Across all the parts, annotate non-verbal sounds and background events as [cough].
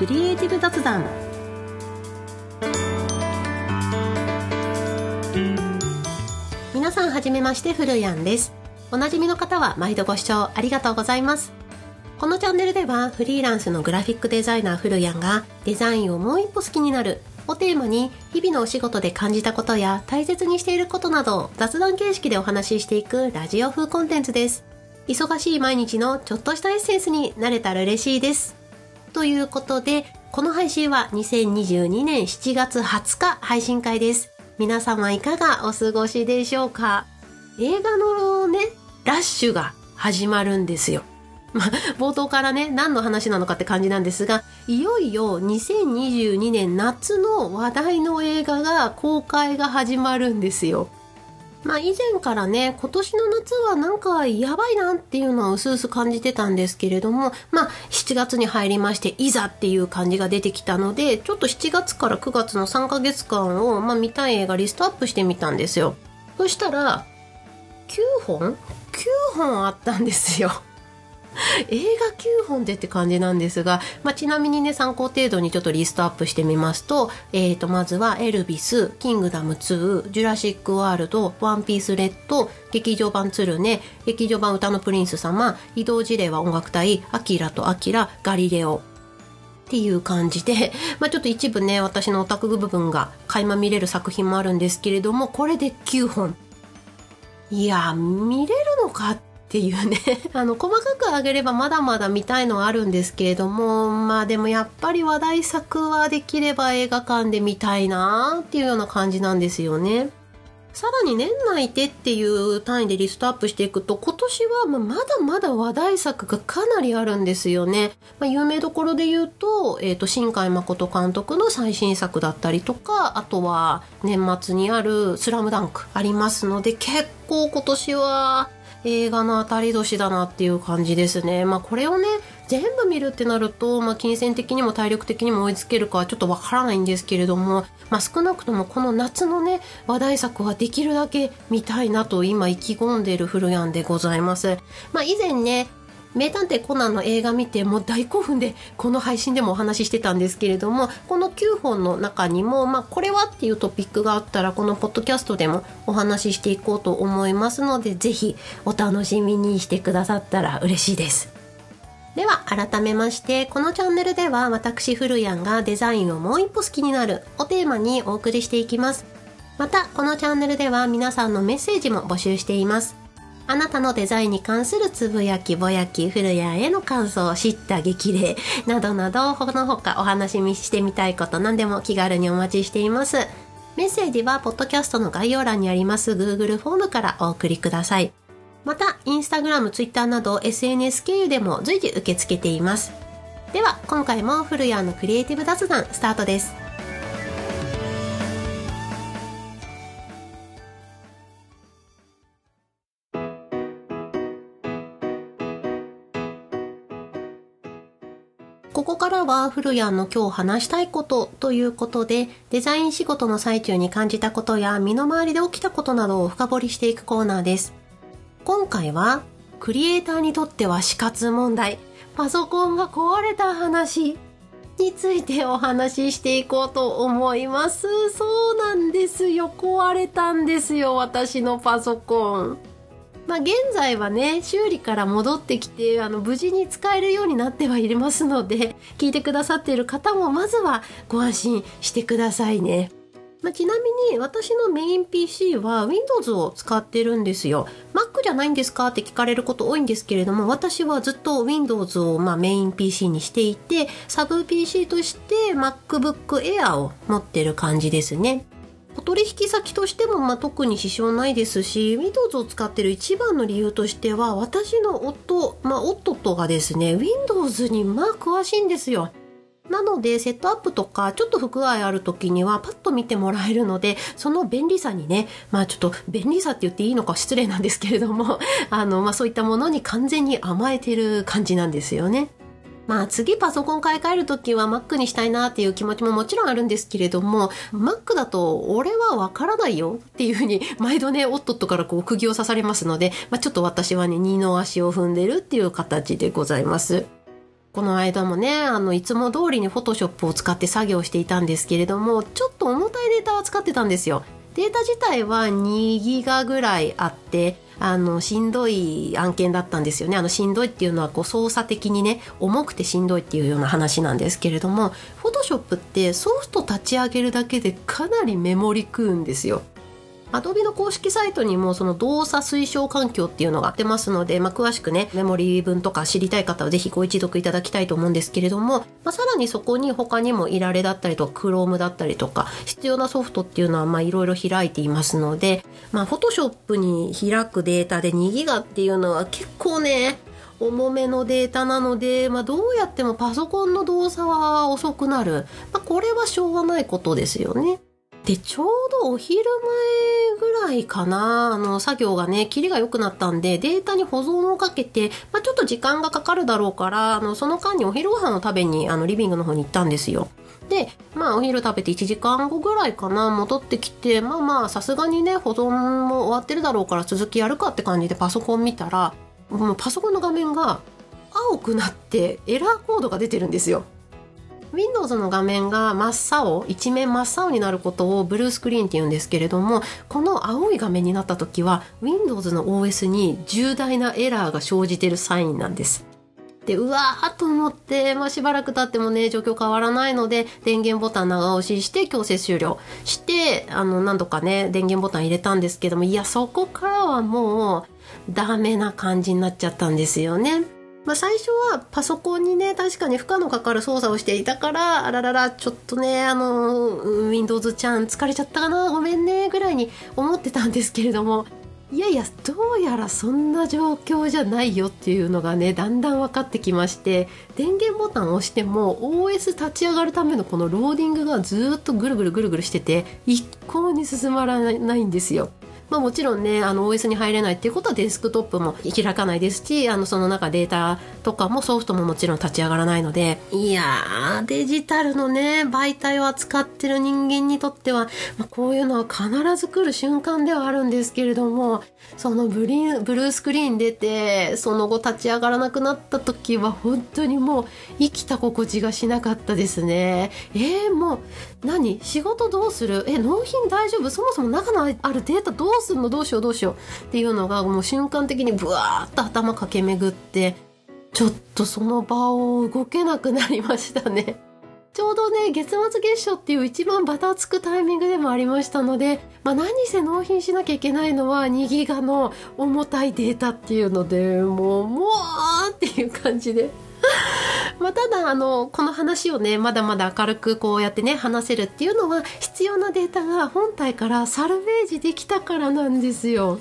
クリエイティブ雑談。皆さんはじめましてフルヤンです。おなじみの方は毎度ご視聴ありがとうございます。このチャンネルではフリーランスのグラフィックデザイナーフルヤンがデザインをもう一歩好きになるをテーマに日々のお仕事で感じたことや大切にしていることなどを雑談形式でお話ししていくラジオ風コンテンツです。忙しい毎日のちょっとしたエッセンスになれたら嬉しいです。ということでこの配信は2022年7月20日配信会です。皆様いかがお過ごしでしょうか？映画のねラッシュが始まるんですよ。まあ、冒頭からね、何の話なのかって感じなんですが、いよいよ2022年夏の話題の映画が公開が始まるんですよ。まあ以前からね、今年の夏はなんかやばいなっていうのは薄々感じてたんですけれども、まあ7月に入りましていざっていう感じが出てきたので、ちょっと7月から9月の3ヶ月間を、まあ、見たい映画リストアップしてみたんですよ。そしたら、9本 ?9 本あったんですよ。[laughs] 映画9本でって感じなんですが、まあ、ちなみにね参考程度にちょっとリストアップしてみますと,、えー、とまずは「エルビス」「キングダム2」「ジュラシック・ワールド」「ワンピース・レッド」「劇場版ツルネ」「劇場版歌のプリンス様」「移動事例は音楽隊」「アキラとアキラ」「ガリレオ」っていう感じで、まあ、ちょっと一部ね私のオタク部分が垣間見れる作品もあるんですけれどもこれで9本。いや見れるのかってっていうね [laughs] あの細かく上げればまだまだ見たいのはあるんですけれどもまあでもやっぱり話題作はできれば映画館で見たいなっていうような感じなんですよね。さらに年内でっていう単位でリストアップしていくと今年はまだまだ話題作がかなりあるんですよね。まあ、有名どころで言うと、えっ、ー、と、新海誠監督の最新作だったりとか、あとは年末にあるスラムダンクありますので結構今年は映画の当たり年だなっていう感じですね。まあこれをね、全部見るってなると、まあ金銭的にも体力的にも追いつけるかはちょっとわからないんですけれども、まあ少なくともこの夏のね、話題作はできるだけ見たいなと今意気込んでいるフルヤンでございます。まあ以前ね、名探偵コナンの映画見てもう大興奮でこの配信でもお話ししてたんですけれどもこの9本の中にも、まあ、これはっていうトピックがあったらこのポッドキャストでもお話ししていこうと思いますのでぜひお楽しみにしてくださったら嬉しいです。では改めましてこのチャンネルでは私フルヤンがデザインをもう一歩好きになるをテーマにお送りしていきますまたこのチャンネルでは皆さんのメッセージも募集していますあなたのデザインに関するつぶやき、ぼやき、古谷への感想、知った激励などなど、この他お話ししてみたいこと何でも気軽にお待ちしています。メッセージは、ポッドキャストの概要欄にあります Google フォームからお送りください。また、インスタグラム、ツイッターなど SNS 経由でも随時受け付けています。では、今回も古谷のクリエイティブ雑談スタートです。ここからは古谷の今日話したいことということで、デザイン仕事の最中に感じたことや身の回りで起きたことなどを深掘りしていくコーナーです。今回は、クリエイターにとっては死活問題、パソコンが壊れた話についてお話ししていこうと思います。そうなんですよ。壊れたんですよ。私のパソコン。まあ、現在はね修理から戻ってきてあの無事に使えるようになってはいますので聞いてくださっている方もまずはご安心してくださいね。まあ、ちなみに私のメイン PC は Windows を使ってるんですよ。Mac じゃないんですか？って聞かれること多いんですけれども、私はずっと Windows をまあメイン PC にしていて、サブ PC として MacBook Air を持ってる感じですね。お取引先としてもまあ特に支障ないですし Windows を使っている一番の理由としては私の夫、まあ、夫とがですね Windows にまあ詳しいんですよ。なので、セットアップとか、ちょっと不具合ある時には、パッと見てもらえるので、その便利さにね、まあちょっと、便利さって言っていいのか失礼なんですけれども、あの、まあそういったものに完全に甘えてる感じなんですよね。まあ次パソコン買い替える時は Mac にしたいなっていう気持ちももちろんあるんですけれども Mac だと俺はわからないよっていうふうに [laughs] 毎度ね夫とっとからこう釘を刺されますので、まあ、ちょっと私はね二の足を踏んでるっていう形でございます。この間もね、あの、いつも通りにフォトショップを使って作業していたんですけれども、ちょっと重たいデータを使ってたんですよ。データ自体は2ギガぐらいあって、あの、しんどい案件だったんですよね。あの、しんどいっていうのは、こう、操作的にね、重くてしんどいっていうような話なんですけれども、フォトショップってソフト立ち上げるだけでかなりメモリ食うんですよ。Adobe の公式サイトにもその動作推奨環境っていうのが出ますので、まあ、詳しくね、メモリー分とか知りたい方はぜひご一読いただきたいと思うんですけれども、まあ、さらにそこに他にもいられだったりとか、Chrome だったりとか、必要なソフトっていうのはまあいろいろ開いていますので、まあ、Photoshop に開くデータで2ギガっていうのは結構ね、重めのデータなので、まあ、どうやってもパソコンの動作は遅くなる。まあ、これはしょうがないことですよね。で、ちょうどお昼前ぐらいかな、あの、作業がね、キリが良くなったんで、データに保存をかけて、まあ、ちょっと時間がかかるだろうから、あの、その間にお昼ご飯を食べに、あの、リビングの方に行ったんですよ。で、まあ、お昼食べて1時間後ぐらいかな、戻ってきて、まあまあ、さすがにね、保存も終わってるだろうから続きやるかって感じでパソコン見たら、もうパソコンの画面が青くなってエラーコードが出てるんですよ。Windows の画面が真っ青一面真っ青になることをブルースクリーンって言うんですけれどもこの青い画面になった時は Windows の OS に重大なエラーが生じてるサインなんです。でうわーと思って、まあ、しばらく経ってもね状況変わらないので電源ボタン長押しして強制終了してあの何度かね電源ボタン入れたんですけどもいやそこからはもうダメな感じになっちゃったんですよね。まあ、最初はパソコンにね、確かに負荷のかかる操作をしていたから、あららら、ちょっとね、あの、Windows ちゃん疲れちゃったかな、ごめんね、ぐらいに思ってたんですけれども、いやいや、どうやらそんな状況じゃないよっていうのがね、だんだん分かってきまして、電源ボタンを押しても OS 立ち上がるためのこのローディングがずっとぐるぐるぐるぐるしてて、一向に進まらないんですよ。まあ、もちろんねあの OS に入れないっていうことはデスクトップも開かないですしあのその中データとかもソフトももちろん立ち上がらないのでいやーデジタルのね媒体を扱ってる人間にとっては、まあ、こういうのは必ず来る瞬間ではあるんですけれどもそのブリブルースクリーン出てその後立ち上がらなくなった時は本当にもう生きた心地がしなかったですね。えー、もう何？仕事どうする？え納品大丈夫？そもそも中のあるデータどうすんの？どうしよう？どうしよう？っていうのがもう瞬間的にブワーッと頭駆け巡ってちょっとその場を動けなくなりましたね。[laughs] ちょうどね、月末月初っていう一番バタつくタイミングでもありましたので、まあ、何せ納品しなきゃいけないのは2ギガの重たいデータっていうので、もう、もうっていう感じで。まあ、ただあのこの話をねまだまだ明るくこうやってね話せるっていうのは必要なデータが本体からサルベージできたからなんですよ。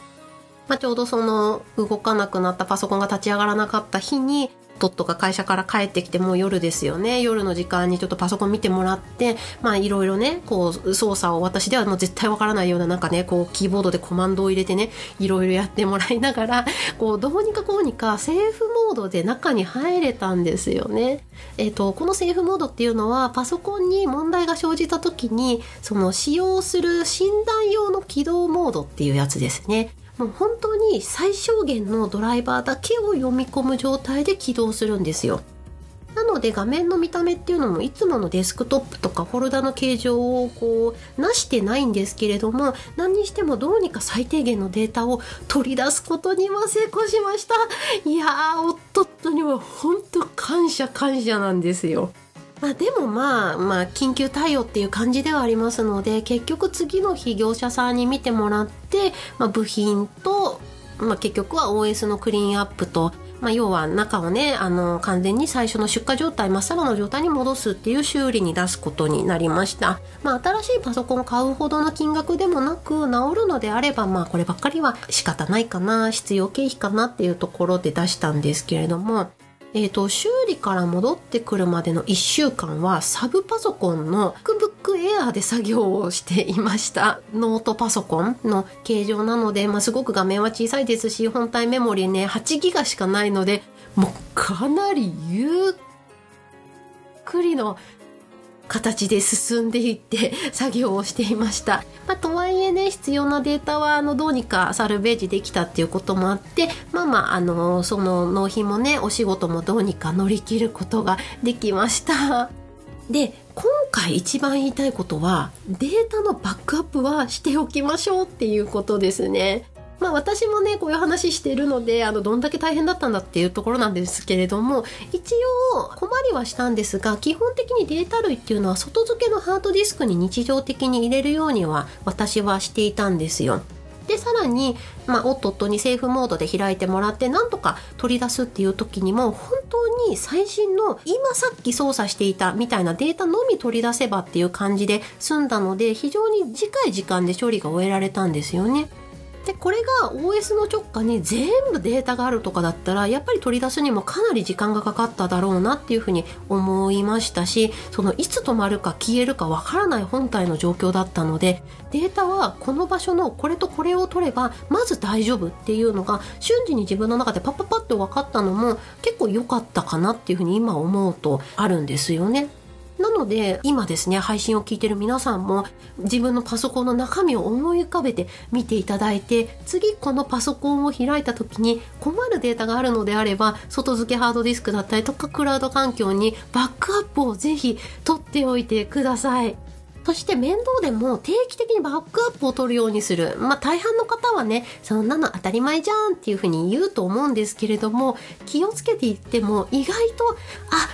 まあ、ちょうどその動かなくなったパソコンが立ち上がらなかった日に夫が会社から帰ってきてもう夜ですよね夜の時間にちょっとパソコン見てもらってまあいろいろねこう操作を私ではもう絶対わからないようななんかねこうキーボードでコマンドを入れてねいろいろやってもらいながらこうどうにかこうにかセーフモードで中に入れたんですよね。えっ、ー、とこのセーフモードっていうのはパソコンに問題が生じた時にその使用する診断用の起動モードっていうやつですね。もう本当に最小限のドライバーだけを読み込む状態で起動するんですよ。なので画面の見た目っていうのもいつものデスクトップとかフォルダの形状をこうなしてないんですけれども何にしてもどうにか最低限のデータを取り出すことには成功しましたいやー夫には本当感謝感謝なんですよまあ、でもまあ、まあ、緊急対応っていう感じではありますので結局次の日業者さんに見てもらって、まあ、部品と、まあ、結局は OS のクリーンアップと、まあ、要は中をねあの完全に最初の出荷状態まっさらの状態に戻すっていう修理に出すことになりました、まあ、新しいパソコンを買うほどの金額でもなく治るのであればまあこればっかりは仕方ないかな必要経費かなっていうところで出したんですけれども。えーと、修理から戻ってくるまでの1週間はサブパソコンの MacBook Air で作業をしていました。ノートパソコンの形状なので、まあ、すごく画面は小さいですし本体メモリね8ギガしかないのでもうかなりゆっくりの形で進んでいって [laughs] 作業をしていました。まあ、とはいえね必要なデータはあのどうにかサルベージできたっていうこともあってまあまああのその納品もねお仕事もどうにか乗り切ることができました。[laughs] で今回一番言いたいことはデータのバックアップはしておきましょうっていうことですね。まあ私もね、こういう話してるので、あの、どんだけ大変だったんだっていうところなんですけれども、一応困りはしたんですが、基本的にデータ類っていうのは外付けのハードディスクに日常的に入れるようには私はしていたんですよ。でさらに、まあ、夫にセーフモードで開いてもらってなんとか取り出すっていう時にも本当に最新の今さっき操作していたみたいなデータのみ取り出せばっていう感じで済んだので非常に短い時間で処理が終えられたんですよね。でこれが OS の直下に全部データがあるとかだったらやっぱり取り出すにもかなり時間がかかっただろうなっていうふうに思いましたしそのいつ止まるか消えるかわからない本体の状況だったのでデータはこの場所のこれとこれを取ればまず大丈夫っていうのが瞬時に自分の中でパッパッパって分かったのも結構良かったかなっていうふうに今思うとあるんですよね。なので今ですね配信を聞いてる皆さんも自分のパソコンの中身を思い浮かべて見ていただいて次このパソコンを開いた時に困るデータがあるのであれば外付けハードディスクだったりとかクラウド環境にバックアップをぜひ取っておいてください。そして面倒でも定期的にバックアップを取るようにする。まあ大半の方はね、そんなの当たり前じゃんっていうふうに言うと思うんですけれども、気をつけていっても意外と、あ、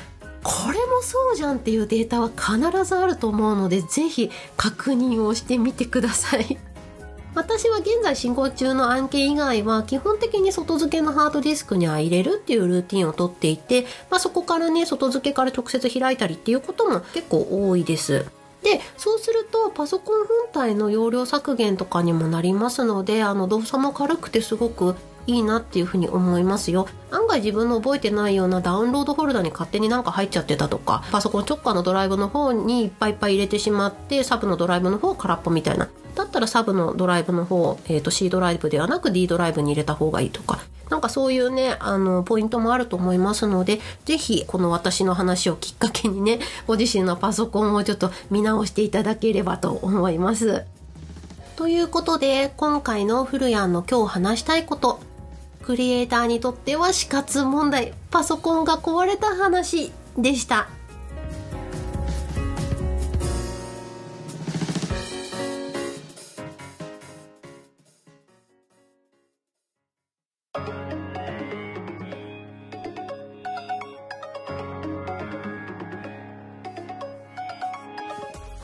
これもそうじゃんっていうデータは必ずあると思うのでぜひ確認をしてみてください。[laughs] 私は現在進行中の案件以外は基本的に外付けのハードディスクには入れるっていうルーティンをとっていて、まあ、そこからね外付けから直接開いたりっていうことも結構多いです。でそうするとパソコン本体の容量削減とかにもなりますのであの動作も軽くてすごくいいなっていうふうに思いますよ。案外自分の覚えてないようなダウンロードフォルダに勝手になんか入っちゃってたとかパソコン直下のドライブの方にいっぱいいっぱい入れてしまってサブのドライブの方空っぽみたいな。だったらサブのドライブの方、えー、と C ドライブではなく D ドライブに入れた方がいいとか。なんかそういうねあのポイントもあると思いますので是非この私の話をきっかけにね [laughs] ご自身のパソコンをちょっと見直していただければと思います。ということで今回のフルヤンの今日話したいこと。クリエイターにとっては死活問題パソコンが壊れた話でした。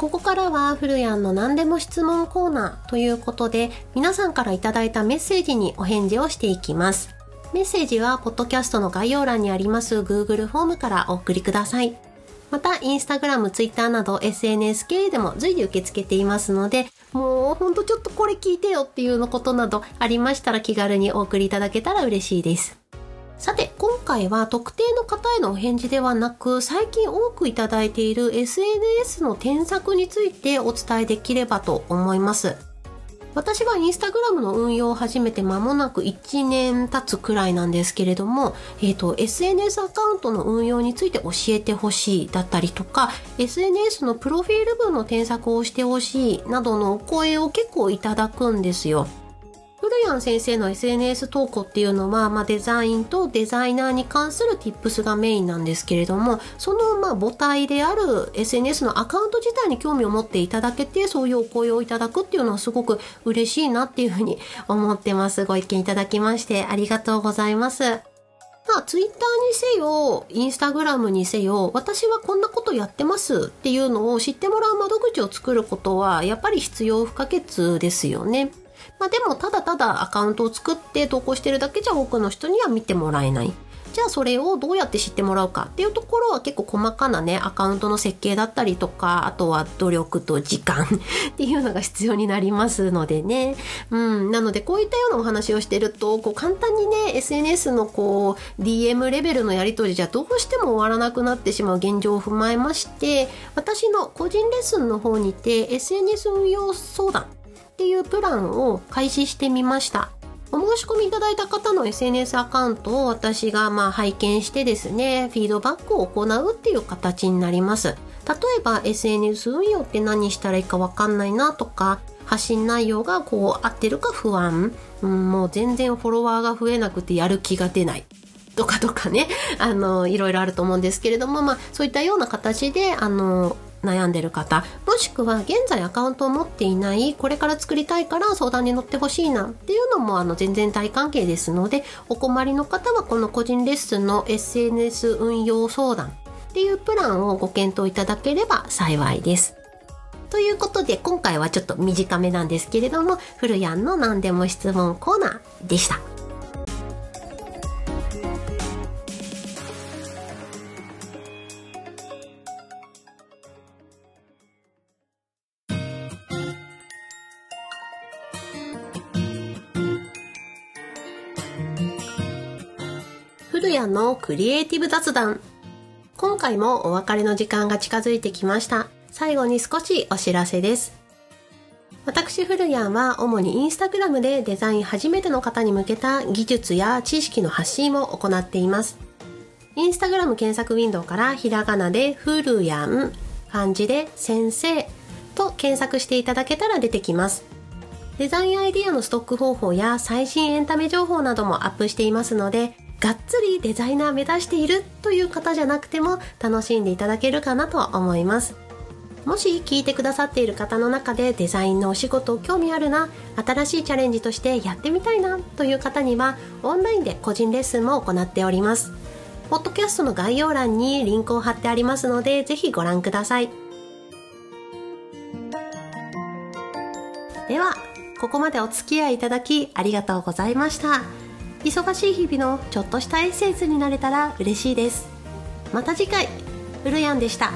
ここからはフルヤンの何でも質問コーナーということで皆さんからいただいたメッセージにお返事をしていきます。メッセージはポッドキャストの概要欄にあります Google フォームからお送りください。また、インスタグラム、ツイッターなど SNS 系でも随時受け付けていますので、もうほんとちょっとこれ聞いてよっていうのことなどありましたら気軽にお送りいただけたら嬉しいです。さて、今回は特定の方へのお返事ではなく、最近多くいただいている SNS の添削についてお伝えできればと思います。私はインスタグラムの運用を始めて間もなく1年経つくらいなんですけれども、えっ、ー、と、SNS アカウントの運用について教えてほしいだったりとか、SNS のプロフィール文の添削をしてほしいなどのお声を結構いただくんですよ。古谷先生の SNS 投稿っていうのは、まあ、デザインとデザイナーに関する tips がメインなんですけれどもそのまあ母体である SNS のアカウント自体に興味を持っていただけてそういうお声をいただくっていうのはすごく嬉しいなっていうふうに思ってますご意見いただきましてありがとうございますまあ、ツイッターにせよ、インスタグラムにせよ、私はこんなことやってますっていうのを知ってもらう窓口を作ることは、やっぱり必要不可欠ですよね。まあ、でもただただアカウントを作って投稿してるだけじゃ多くの人には見てもらえない。じゃあそれをどうやって知ってもらうか。っていうところは結構細かなねアカウントの設計だったりとかあとは努力と時間。[laughs] っていうのが必要になりますのでね。うん。なのでこういったようなお話をしてるとこう簡単にね SNS のこう DM レベルのやり取りじゃどうしても終わらなくなってしまう。現状を踏まえまして私の個人レッスンの方にて SNS 運用相談っていうプランを開始してみました。お申し込みいただいた方の SNS アカウントを私がまあ拝見してですね、フィードバックを行うっていう形になります。例えば SNS 運用って何したらいいかわかんないなとか発信内容がこう合ってるか不安、うん、もう全然フォロワーが増えなくてやる気が出ないとかとかねあのいろいろあると思うんですけれども、まあ、そういったような形であの悩んでる方もしくは現在アカウントを持っていないこれから作りたいから相談に乗ってほしいなっていうのもあの全然大関係ですのでお困りの方はこの個人レッスンの SNS 運用相談っていうプランをご検討いただければ幸いです。ということで今回はちょっと短めなんですけれども古谷の何でも質問コーナーでした。古谷のクリエイティブ雑談今回もお別れの時間が近づいてきました。最後に少しお知らせです。私、古谷は主にインスタグラムでデザイン初めての方に向けた技術や知識の発信を行っています。インスタグラム検索ウィンドウからひらがなでふるやん、漢字で先生と検索していただけたら出てきます。デザインアイディアのストック方法や最新エンタメ情報などもアップしていますので、がっつりデザイナー目指しているという方じゃなくても楽しんでいただけるかなと思います。もし聞いてくださっている方の中でデザインのお仕事興味あるな新しいチャレンジとしてやってみたいなという方にはオンラインで個人レッスンも行っております。ポッドキャストの概要欄にリンクを貼ってありますのでぜひご覧ください。ではここまでお付き合いいただきありがとうございました。忙しい日々のちょっとしたエッセンスになれたら嬉しいです。また次回。フルヤンでした。